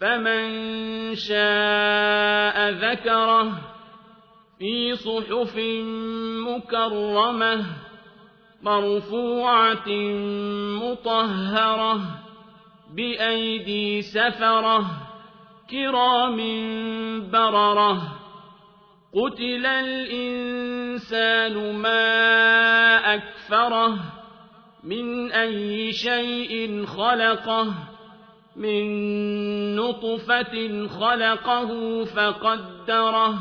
فمن شاء ذكره في صحف مكرمة مرفوعة مطهرة بأيدي سفرة كرام بررة قتل الإنسان ما أكفره من أي شيء خلقه من نطفة خلقه فقدره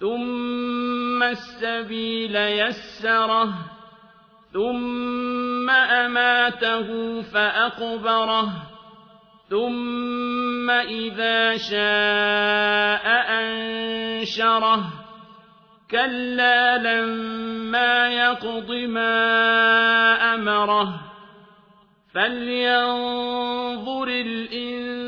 ثم السبيل يسره ثم أماته فأقبره ثم إذا شاء أنشره. كلا لما يقض ما أمره. فلينظر الإنسان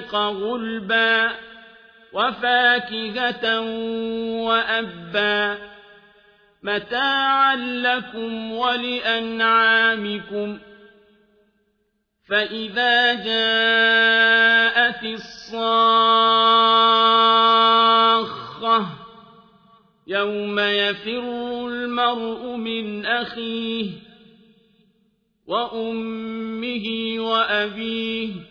غلبا وفاكهة وأبا متاعا لكم ولأنعامكم فإذا جاءت الصاخة يوم يفر المرء من أخيه وأمه وأبيه